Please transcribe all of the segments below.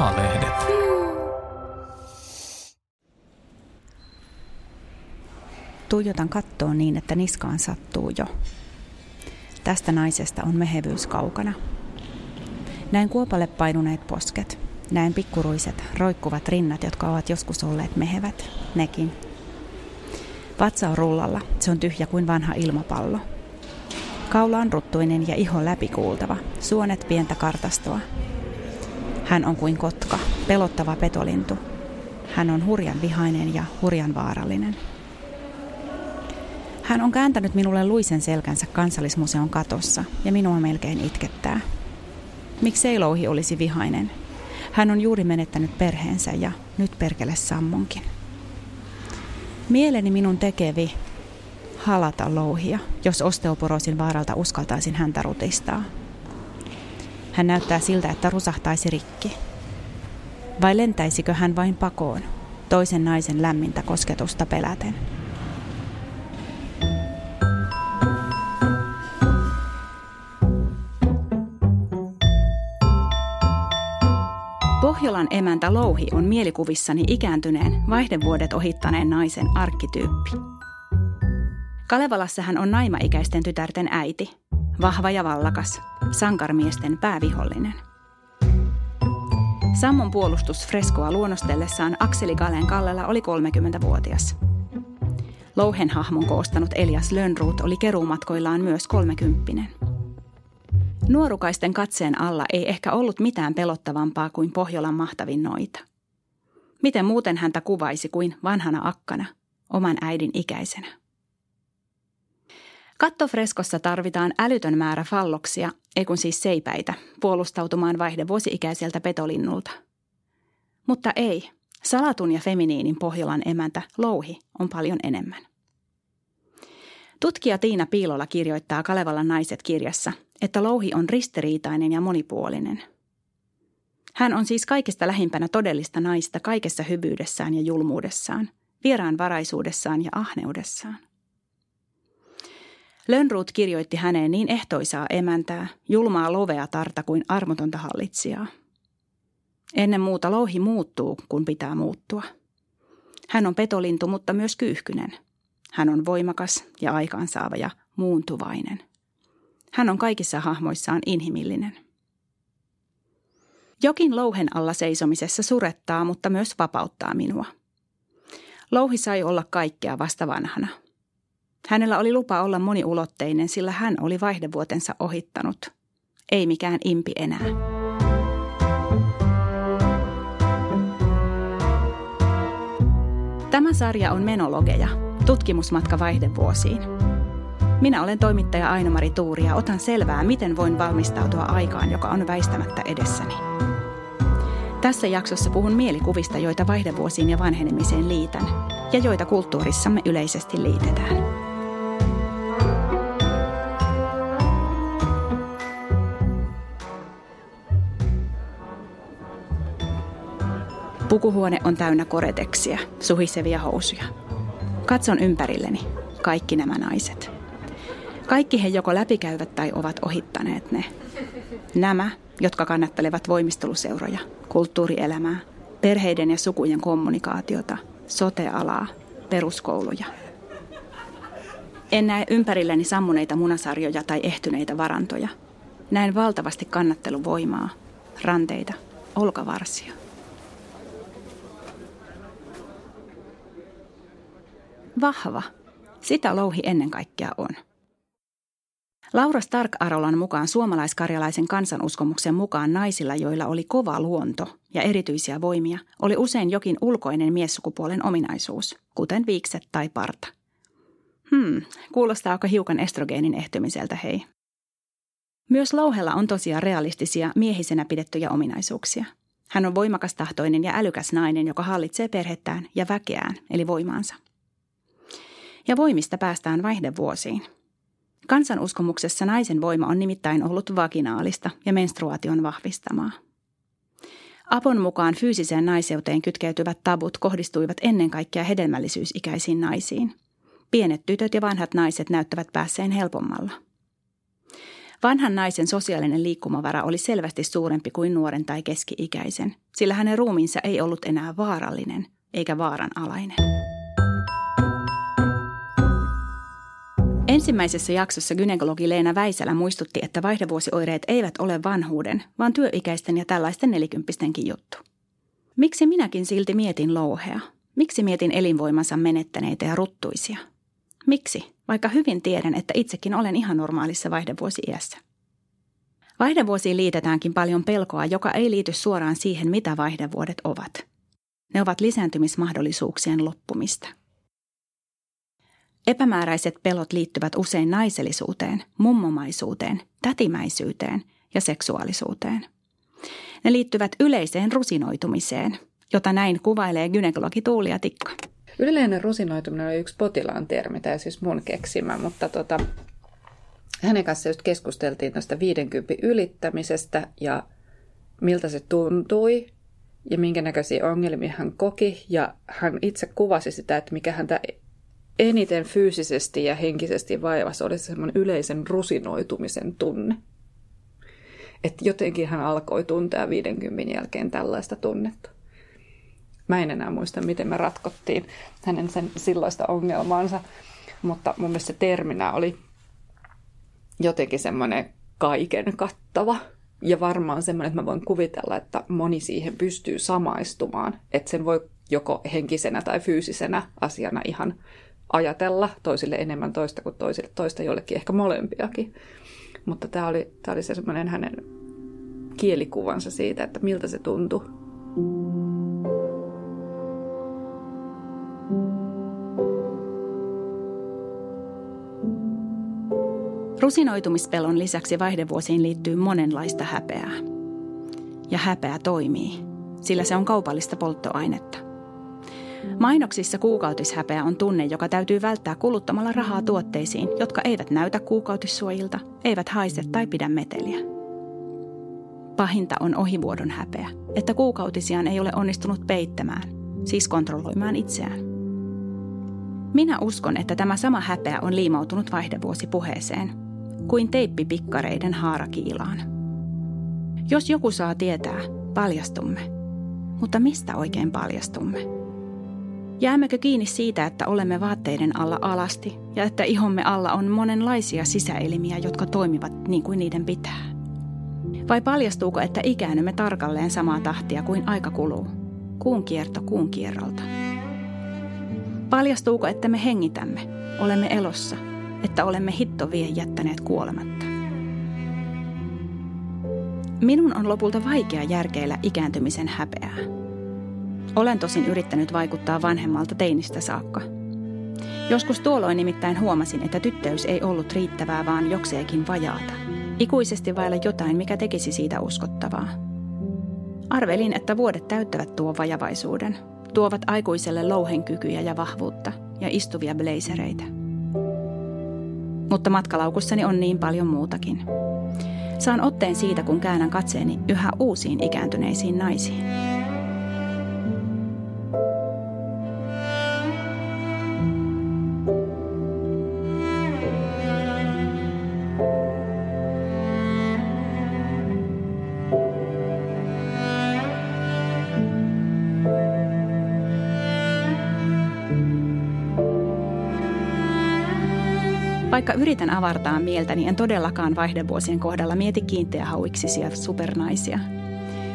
A-lehdet. Tuijotan kattoon niin, että niskaan sattuu jo. Tästä naisesta on mehevyys kaukana. Näin kuopalle painuneet posket. Näin pikkuruiset, roikkuvat rinnat, jotka ovat joskus olleet mehevät. Nekin. Vatsa on rullalla. Se on tyhjä kuin vanha ilmapallo. Kaula on ruttuinen ja iho läpikuultava. Suonet pientä kartastoa. Hän on kuin kotka, pelottava petolintu. Hän on hurjan vihainen ja hurjan vaarallinen. Hän on kääntänyt minulle luisen selkänsä kansallismuseon katossa ja minua melkein itkettää. Miksei louhi olisi vihainen? Hän on juuri menettänyt perheensä ja nyt perkele sammonkin. Mieleni minun tekevi halata louhia, jos osteoporosin vaaralta uskaltaisin häntä rutistaa. Hän näyttää siltä, että rusahtaisi rikki. Vai lentäisikö hän vain pakoon, toisen naisen lämmintä kosketusta peläten? Pohjolan emäntä Louhi on mielikuvissani ikääntyneen, vaihdevuodet ohittaneen naisen arkkityyppi. Kalevalassa hän on naimaikäisten tytärten äiti, vahva ja vallakas, sankarmiesten päävihollinen. Sammon puolustus freskoa luonnostellessaan Akseli Galen Kallela oli 30-vuotias. Louhen hahmon koostanut Elias Lönnruut oli keruumatkoillaan myös kolmekymppinen. Nuorukaisten katseen alla ei ehkä ollut mitään pelottavampaa kuin Pohjolan mahtavin noita. Miten muuten häntä kuvaisi kuin vanhana akkana, oman äidin ikäisenä? Kattofreskossa tarvitaan älytön määrä falloksia, ei kun siis seipäitä, puolustautumaan vaihdevuosi-ikäiseltä petolinnulta. Mutta ei, salatun ja feminiinin Pohjolan emäntä Louhi on paljon enemmän. Tutkija Tiina Piilola kirjoittaa Kalevalan naiset kirjassa, että Louhi on ristiriitainen ja monipuolinen. Hän on siis kaikista lähimpänä todellista naista kaikessa hyvyydessään ja julmuudessaan, vieraanvaraisuudessaan ja ahneudessaan. Lönnruut kirjoitti häneen niin ehtoisaa emäntää, julmaa lovea tarta kuin armotonta hallitsijaa. Ennen muuta louhi muuttuu, kun pitää muuttua. Hän on petolintu, mutta myös kyyhkynen. Hän on voimakas ja aikaansaava ja muuntuvainen. Hän on kaikissa hahmoissaan inhimillinen. Jokin louhen alla seisomisessa surettaa, mutta myös vapauttaa minua. Louhi sai olla kaikkea vasta vanhana – Hänellä oli lupa olla moniulotteinen, sillä hän oli vaihdevuotensa ohittanut. Ei mikään impi enää. Tämä sarja on Menologeja, tutkimusmatka vaihdevuosiin. Minä olen toimittaja Aino-Mari Tuuri ja otan selvää, miten voin valmistautua aikaan, joka on väistämättä edessäni. Tässä jaksossa puhun mielikuvista, joita vaihdevuosiin ja vanhenemiseen liitän, ja joita kulttuurissamme yleisesti liitetään. Pukuhuone on täynnä koreteksiä, suhisevia housuja. Katson ympärilleni, kaikki nämä naiset. Kaikki he joko läpikäyvät tai ovat ohittaneet ne. Nämä, jotka kannattelevat voimisteluseuroja, kulttuurielämää, perheiden ja sukujen kommunikaatiota, sotealaa, peruskouluja. En näe ympärilleni sammuneita munasarjoja tai ehtyneitä varantoja. Näen valtavasti kannatteluvoimaa, ranteita, olkavarsia. Vahva. Sitä louhi ennen kaikkea on. Laura Stark-Arolan mukaan suomalaiskarjalaisen kansanuskomuksen mukaan naisilla, joilla oli kova luonto ja erityisiä voimia, oli usein jokin ulkoinen miessukupuolen ominaisuus, kuten viikset tai parta. Hmm, kuulostaako hiukan estrogeenin ehtymiseltä hei? Myös louhella on tosiaan realistisia miehisenä pidettyjä ominaisuuksia. Hän on voimakas tahtoinen ja älykäs nainen, joka hallitsee perhettään ja väkeään, eli voimaansa ja voimista päästään vaihdevuosiin. Kansanuskomuksessa naisen voima on nimittäin ollut vaginaalista ja menstruaation vahvistamaa. Apon mukaan fyysiseen naiseuteen kytkeytyvät tabut kohdistuivat ennen kaikkea hedelmällisyysikäisiin naisiin. Pienet tytöt ja vanhat naiset näyttävät päässeen helpommalla. Vanhan naisen sosiaalinen liikkumavara oli selvästi suurempi kuin nuoren tai keski-ikäisen, sillä hänen ruumiinsa ei ollut enää vaarallinen eikä vaaran alainen. Ensimmäisessä jaksossa gynekologi Leena Väisälä muistutti, että vaihdevuosioireet eivät ole vanhuuden, vaan työikäisten ja tällaisten nelikymppistenkin juttu. Miksi minäkin silti mietin louhea? Miksi mietin elinvoimansa menettäneitä ja ruttuisia? Miksi, vaikka hyvin tiedän, että itsekin olen ihan normaalissa vaihdevuosi-iässä? Vaihdevuosiin liitetäänkin paljon pelkoa, joka ei liity suoraan siihen, mitä vaihdevuodet ovat. Ne ovat lisääntymismahdollisuuksien loppumista. Epämääräiset pelot liittyvät usein naisellisuuteen, mummomaisuuteen, tätimäisyyteen ja seksuaalisuuteen. Ne liittyvät yleiseen rusinoitumiseen, jota näin kuvailee gynekologi Tuulia Tikka. Yleinen rusinoituminen on yksi potilaan termi, tai siis mun keksimä, mutta tota, hänen kanssa just keskusteltiin tästä 50 ylittämisestä ja miltä se tuntui ja minkä näköisiä ongelmia hän koki. Ja hän itse kuvasi sitä, että mikä häntä eniten fyysisesti ja henkisesti vaivasi oli semmoinen yleisen rusinoitumisen tunne. Että jotenkin hän alkoi tuntea 50 jälkeen tällaista tunnetta. Mä en enää muista, miten me ratkottiin hänen sen silloista ongelmaansa, mutta mun mielestä se terminä oli jotenkin semmoinen kaiken kattava. Ja varmaan semmoinen, että mä voin kuvitella, että moni siihen pystyy samaistumaan. Että sen voi joko henkisenä tai fyysisenä asiana ihan ajatella toisille enemmän toista kuin toisille, toista jollekin ehkä molempiakin. Mutta tämä oli, tämä oli se semmoinen hänen kielikuvansa siitä, että miltä se tuntui. Rusinoitumispelon lisäksi vaihdevuosiin liittyy monenlaista häpeää. Ja häpeä toimii, sillä se on kaupallista polttoainetta. Mainoksissa kuukautishäpeä on tunne, joka täytyy välttää kuluttamalla rahaa tuotteisiin, jotka eivät näytä kuukautissuojilta, eivät haise tai pidä meteliä. Pahinta on ohivuodon häpeä, että kuukautisiaan ei ole onnistunut peittämään, siis kontrolloimaan itseään. Minä uskon, että tämä sama häpeä on liimautunut vaihdevuosipuheeseen, kuin teippipikkareiden haarakiilaan. Jos joku saa tietää, paljastumme. Mutta mistä oikein paljastumme? Jäämmekö kiinni siitä, että olemme vaatteiden alla alasti ja että ihomme alla on monenlaisia sisäelimiä, jotka toimivat niin kuin niiden pitää? Vai paljastuuko, että ikäännymme tarkalleen samaa tahtia kuin aika kuluu? Kuun kierto kuun kierrolta. Paljastuuko, että me hengitämme, olemme elossa, että olemme hittovie jättäneet kuolematta? Minun on lopulta vaikea järkeillä ikääntymisen häpeää. Olen tosin yrittänyt vaikuttaa vanhemmalta teinistä saakka. Joskus tuolloin nimittäin huomasin, että tyttöys ei ollut riittävää, vaan jokseekin vajaata. Ikuisesti vailla jotain, mikä tekisi siitä uskottavaa. Arvelin, että vuodet täyttävät tuon vajavaisuuden, tuovat aikuiselle louhenkykyjä ja vahvuutta ja istuvia blazereita. Mutta matkalaukussani on niin paljon muutakin. Saan otteen siitä, kun käännän katseeni yhä uusiin ikääntyneisiin naisiin. Vaikka yritän avartaa mieltäni, en todellakaan vaihdevuosien kohdalla mieti kiinteähauiksisia supernaisia.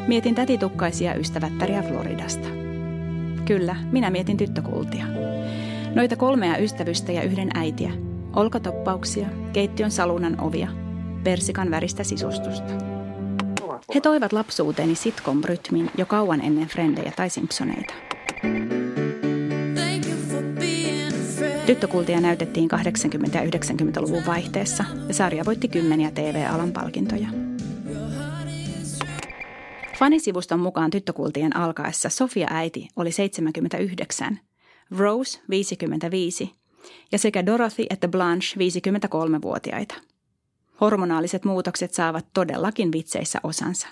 Mietin tätitukkaisia ystävättäriä Floridasta. Kyllä, minä mietin tyttökultia. Noita kolmea ystävystä ja yhden äitiä. Olkatoppauksia, keittiön salunan ovia, persikan väristä sisustusta. He toivat lapsuuteeni sitcom-rytmin jo kauan ennen Frendejä tai Simpsoneita. Tyttökultia näytettiin 80- ja 90-luvun vaihteessa ja sarja voitti kymmeniä TV-alan palkintoja. Fanisivuston mukaan tyttökultien alkaessa Sofia äiti oli 79, Rose 55 ja sekä Dorothy että Blanche 53-vuotiaita. Hormonaaliset muutokset saavat todellakin vitseissä osansa.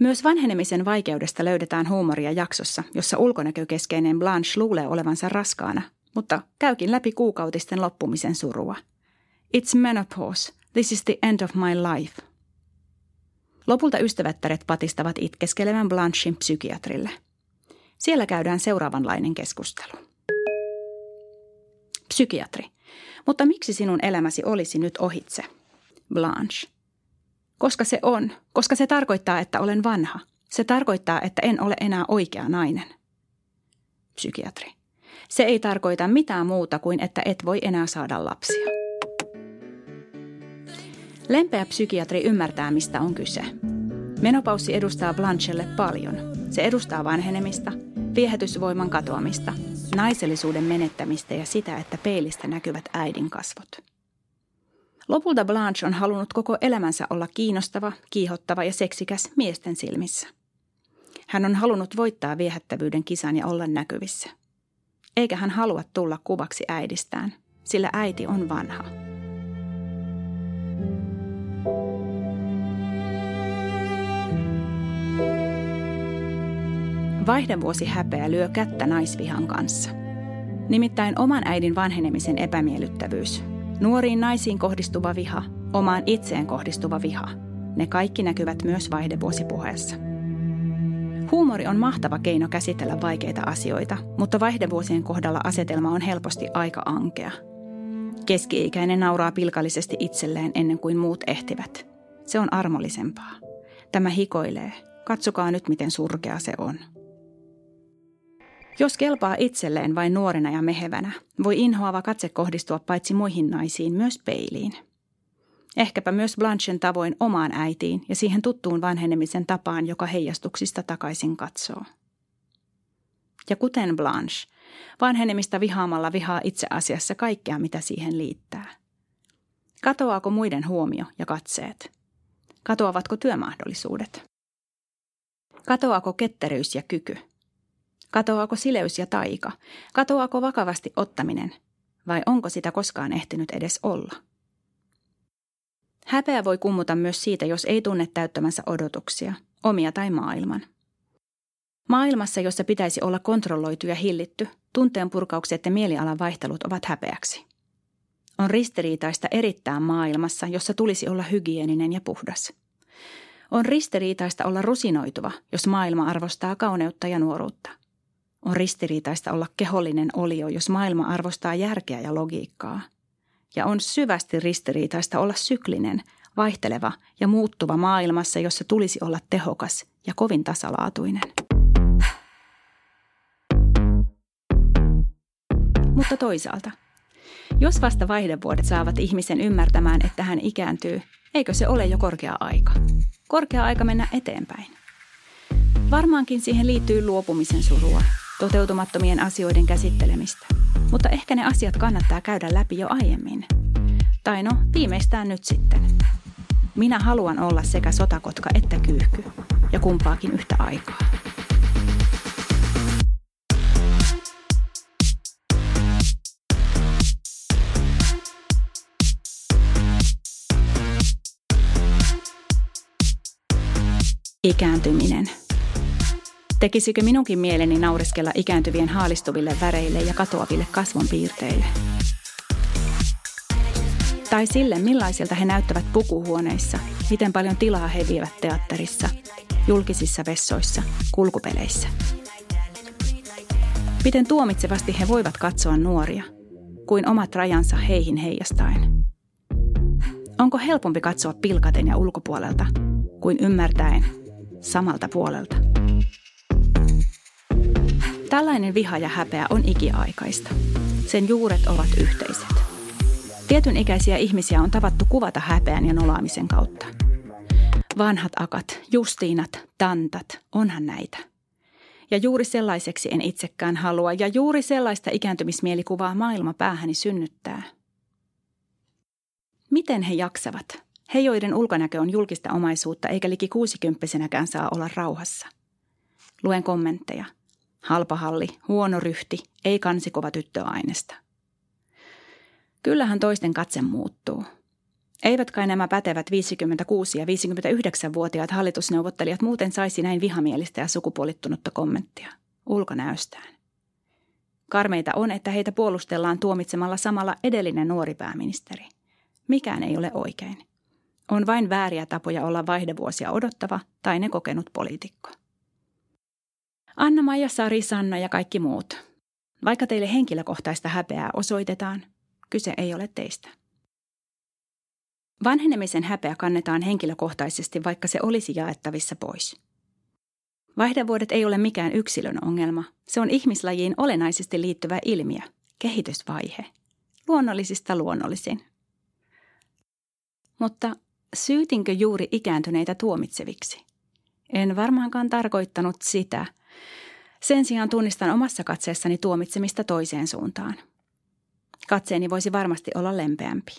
Myös vanhenemisen vaikeudesta löydetään huumoria jaksossa, jossa ulkonäkökeskeinen Blanche luulee olevansa raskaana, mutta käykin läpi kuukautisten loppumisen surua. It's menopause, This is the end of my life. Lopulta ystävättäret patistavat itkeskelevän Blanchin psykiatrille. Siellä käydään seuraavanlainen keskustelu. Psykiatri. Mutta miksi sinun elämäsi olisi nyt ohitse? Blanche. Koska se on. Koska se tarkoittaa, että olen vanha. Se tarkoittaa, että en ole enää oikea nainen. Psykiatri. Se ei tarkoita mitään muuta kuin, että et voi enää saada lapsia. Lempeä psykiatri ymmärtää, mistä on kyse. Menopaussi edustaa Blanchelle paljon. Se edustaa vanhenemista, viehätysvoiman katoamista, naisellisuuden menettämistä ja sitä, että peilistä näkyvät äidin kasvot. Lopulta Blanche on halunnut koko elämänsä olla kiinnostava, kiihottava ja seksikäs miesten silmissä. Hän on halunnut voittaa viehättävyyden kisan ja olla näkyvissä. Eikä hän halua tulla kuvaksi äidistään, sillä äiti on vanha. Vaihdevuosi häpeä lyö kättä naisvihan kanssa. Nimittäin oman äidin vanhenemisen epämiellyttävyys, nuoriin naisiin kohdistuva viha, omaan itseen kohdistuva viha, ne kaikki näkyvät myös vaihdevuosipuheessa. Huumori on mahtava keino käsitellä vaikeita asioita, mutta vaihdevuosien kohdalla asetelma on helposti aika ankea. Keski-ikäinen nauraa pilkallisesti itselleen ennen kuin muut ehtivät. Se on armollisempaa. Tämä hikoilee. Katsokaa nyt, miten surkea se on. Jos kelpaa itselleen vain nuorena ja mehevänä, voi inhoava katse kohdistua paitsi muihin naisiin myös peiliin. Ehkäpä myös Blanchen tavoin omaan äitiin ja siihen tuttuun vanhenemisen tapaan, joka heijastuksista takaisin katsoo. Ja kuten Blanche, vanhenemista vihaamalla vihaa itse asiassa kaikkea, mitä siihen liittää. Katoaako muiden huomio ja katseet? Katoavatko työmahdollisuudet? Katoaako ketteryys ja kyky – Katoaako sileys ja taika? Katoaako vakavasti ottaminen? Vai onko sitä koskaan ehtinyt edes olla? Häpeä voi kummuta myös siitä, jos ei tunne täyttämänsä odotuksia, omia tai maailman. Maailmassa, jossa pitäisi olla kontrolloitu ja hillitty, tunteen purkaukset ja mielialan vaihtelut ovat häpeäksi. On ristiriitaista erittää maailmassa, jossa tulisi olla hygieninen ja puhdas. On ristiriitaista olla rusinoituva, jos maailma arvostaa kauneutta ja nuoruutta – on ristiriitaista olla kehollinen olio, jos maailma arvostaa järkeä ja logiikkaa. Ja on syvästi ristiriitaista olla syklinen, vaihteleva ja muuttuva maailmassa, jossa tulisi olla tehokas ja kovin tasalaatuinen. Mutta toisaalta, jos vasta vaihdevuodet saavat ihmisen ymmärtämään, että hän ikääntyy, eikö se ole jo korkea aika? Korkea aika mennä eteenpäin. Varmaankin siihen liittyy luopumisen surua, toteutumattomien asioiden käsittelemistä. Mutta ehkä ne asiat kannattaa käydä läpi jo aiemmin. Tai no, viimeistään nyt sitten. Minä haluan olla sekä sotakotka että kyyhky, ja kumpaakin yhtä aikaa. Ikääntyminen – Tekisikö minunkin mieleni nauriskella ikääntyvien haalistuville väreille ja katoaville kasvonpiirteille? Tai sille, millaisilta he näyttävät pukuhuoneissa, miten paljon tilaa he vievät teatterissa, julkisissa vessoissa, kulkupeleissä. Miten tuomitsevasti he voivat katsoa nuoria, kuin omat rajansa heihin heijastaen. Onko helpompi katsoa pilkaten ja ulkopuolelta, kuin ymmärtäen samalta puolelta? Tällainen viha ja häpeä on ikiaikaista. Sen juuret ovat yhteiset. Tietyn ikäisiä ihmisiä on tavattu kuvata häpeän ja nolaamisen kautta. Vanhat akat, justiinat, tantat, onhan näitä. Ja juuri sellaiseksi en itsekään halua, ja juuri sellaista ikääntymismielikuvaa maailma päähäni synnyttää. Miten he jaksavat? He, joiden ulkonäkö on julkista omaisuutta eikä liki kuusikymppisenäkään saa olla rauhassa. Luen kommentteja – halpahalli, huono ryhti, ei kansikova tyttöainesta. Kyllähän toisten katse muuttuu. Eivät kai nämä pätevät 56- ja 59-vuotiaat hallitusneuvottelijat muuten saisi näin vihamielistä ja sukupuolittunutta kommenttia ulkonäöstään. Karmeita on, että heitä puolustellaan tuomitsemalla samalla edellinen nuori pääministeri. Mikään ei ole oikein. On vain vääriä tapoja olla vaihdevuosia odottava tai ne kokenut poliitikko. Anna-Maija, Sari, Sanna ja kaikki muut. Vaikka teille henkilökohtaista häpeää osoitetaan, kyse ei ole teistä. Vanhenemisen häpeä kannetaan henkilökohtaisesti, vaikka se olisi jaettavissa pois. Vaihdevuodet ei ole mikään yksilön ongelma. Se on ihmislajiin olennaisesti liittyvä ilmiö, kehitysvaihe. Luonnollisista luonnollisin. Mutta syytinkö juuri ikääntyneitä tuomitseviksi? En varmaankaan tarkoittanut sitä. Sen sijaan tunnistan omassa katseessani tuomitsemista toiseen suuntaan. Katseeni voisi varmasti olla lempeämpi.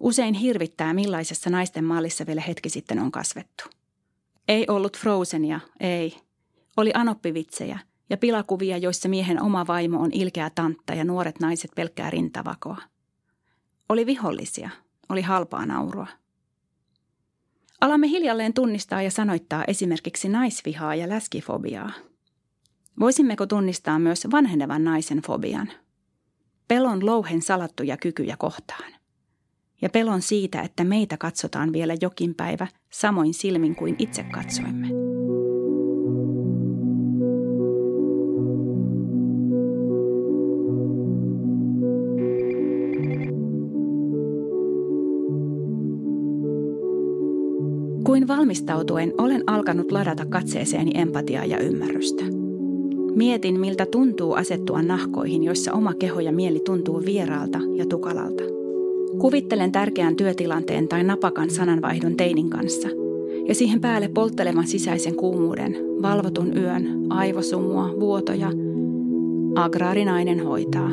Usein hirvittää, millaisessa naisten mallissa vielä hetki sitten on kasvettu. Ei ollut Frozenia, ei. Oli anoppivitsejä ja pilakuvia, joissa miehen oma vaimo on ilkeä tantta ja nuoret naiset pelkkää rintavakoa. Oli vihollisia, oli halpaa naurua. Alamme hiljalleen tunnistaa ja sanoittaa esimerkiksi naisvihaa ja läskifobiaa. Voisimmeko tunnistaa myös vanhenevan naisen fobian? Pelon louhen salattuja kykyjä kohtaan ja pelon siitä, että meitä katsotaan vielä jokin päivä samoin silmin kuin itse katsoimme. Valmistautuen olen alkanut ladata katseeseeni empatiaa ja ymmärrystä. Mietin, miltä tuntuu asettua nahkoihin, joissa oma keho ja mieli tuntuu vieraalta ja tukalalta – Kuvittelen tärkeän työtilanteen tai napakan sananvaihdon teinin kanssa ja siihen päälle polttelevan sisäisen kuumuuden, valvotun yön, aivosumua, vuotoja. Agraarinainen hoitaa.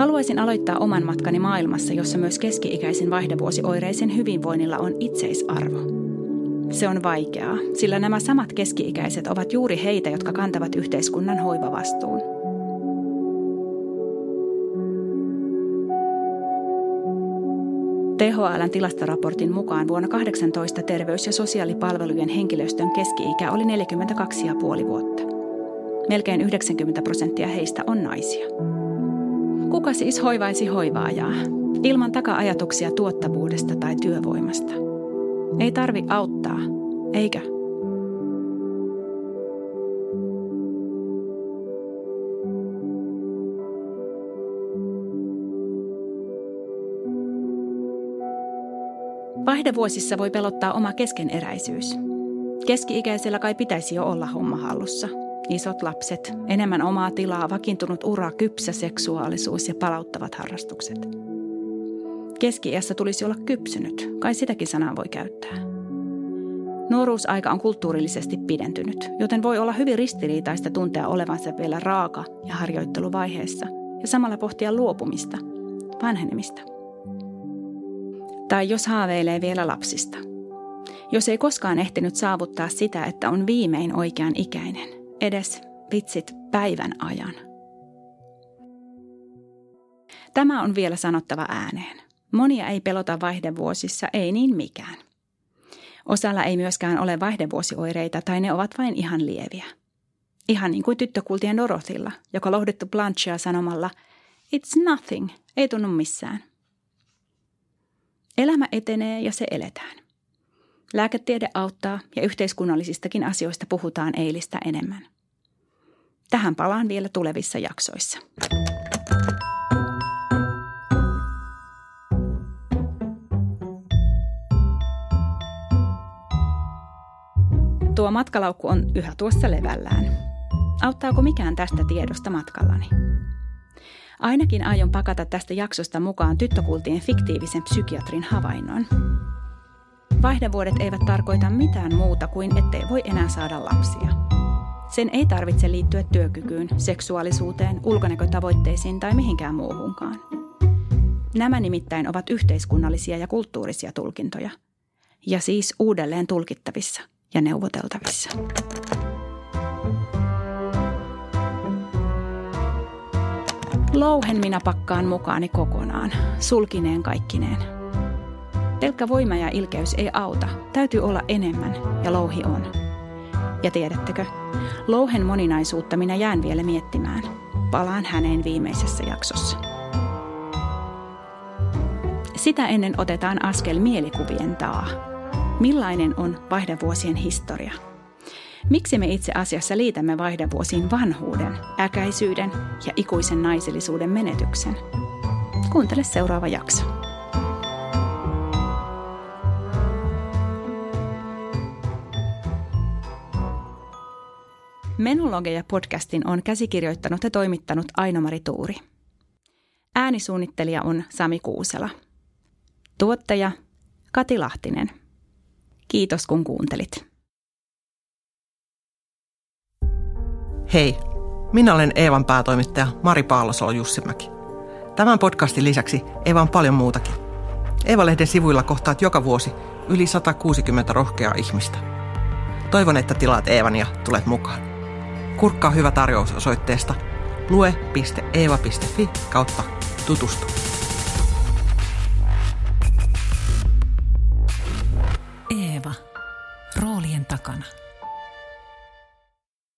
Haluaisin aloittaa oman matkani maailmassa, jossa myös keski-ikäisen vaihdevuosioireisen hyvinvoinnilla on itseisarvo. Se on vaikeaa, sillä nämä samat keski-ikäiset ovat juuri heitä, jotka kantavat yhteiskunnan hoivavastuun. THLn tilastoraportin mukaan vuonna 18 terveys- ja sosiaalipalvelujen henkilöstön keski-ikä oli 42,5 vuotta. Melkein 90 prosenttia heistä on naisia. Kuka siis hoivaisi hoivaajaa? Ilman taka-ajatuksia tuottavuudesta tai työvoimasta – ei tarvi auttaa, eikä? Vaihdevuosissa voi pelottaa oma keskeneräisyys. Keski-ikäisellä kai pitäisi jo olla homma hallussa. Isot lapset, enemmän omaa tilaa, vakiintunut ura, kypsä seksuaalisuus ja palauttavat harrastukset – keski tulisi olla kypsynyt, kai sitäkin sanaa voi käyttää. Nuoruusaika on kulttuurillisesti pidentynyt, joten voi olla hyvin ristiriitaista tuntea olevansa vielä raaka- ja harjoitteluvaiheessa ja samalla pohtia luopumista, vanhenemista. Tai jos haaveilee vielä lapsista. Jos ei koskaan ehtinyt saavuttaa sitä, että on viimein oikean ikäinen, edes vitsit päivän ajan. Tämä on vielä sanottava ääneen. Monia ei pelota vaihdevuosissa, ei niin mikään. Osalla ei myöskään ole vaihdevuosioireita tai ne ovat vain ihan lieviä. Ihan niin kuin tyttökultien Dorothilla, joka lohdettu Blanchea sanomalla It's nothing, ei tunnu missään. Elämä etenee ja se eletään. Lääketiede auttaa ja yhteiskunnallisistakin asioista puhutaan eilistä enemmän. Tähän palaan vielä tulevissa jaksoissa. Tuo matkalaukku on yhä tuossa levällään. Auttaako mikään tästä tiedosta matkallani? Ainakin aion pakata tästä jaksosta mukaan tyttökultien fiktiivisen psykiatrin havainnon. Vaihdevuodet eivät tarkoita mitään muuta kuin ettei voi enää saada lapsia. Sen ei tarvitse liittyä työkykyyn, seksuaalisuuteen, ulkonäkötavoitteisiin tai mihinkään muuhunkaan. Nämä nimittäin ovat yhteiskunnallisia ja kulttuurisia tulkintoja, ja siis uudelleen tulkittavissa – ja neuvoteltavissa. Louhen minä pakkaan mukaani kokonaan, sulkineen kaikkineen. Pelkkä voima ja ilkeys ei auta, täytyy olla enemmän, ja louhi on. Ja tiedättekö, louhen moninaisuutta minä jään vielä miettimään. Palaan häneen viimeisessä jaksossa. Sitä ennen otetaan askel mielikuvien taa. Millainen on vaihdevuosien historia? Miksi me itse asiassa liitämme vaihdevuosiin vanhuuden, äkäisyyden ja ikuisen naisellisuuden menetyksen? Kuuntele seuraava jakso. Menologeja podcastin on käsikirjoittanut ja toimittanut Aino-Mari Tuuri. Äänisuunnittelija on Sami Kuusela. Tuottaja Kati Lahtinen. Kiitos kun kuuntelit. Hei, minä olen Eevan päätoimittaja Mari Paalosolo Jussimäki. Tämän podcastin lisäksi Eeva on paljon muutakin. Eeva-lehden sivuilla kohtaat joka vuosi yli 160 rohkeaa ihmistä. Toivon, että tilaat Eevan ja tulet mukaan. Kurkkaa hyvä tarjous osoitteesta lue.eeva.fi kautta tutustu.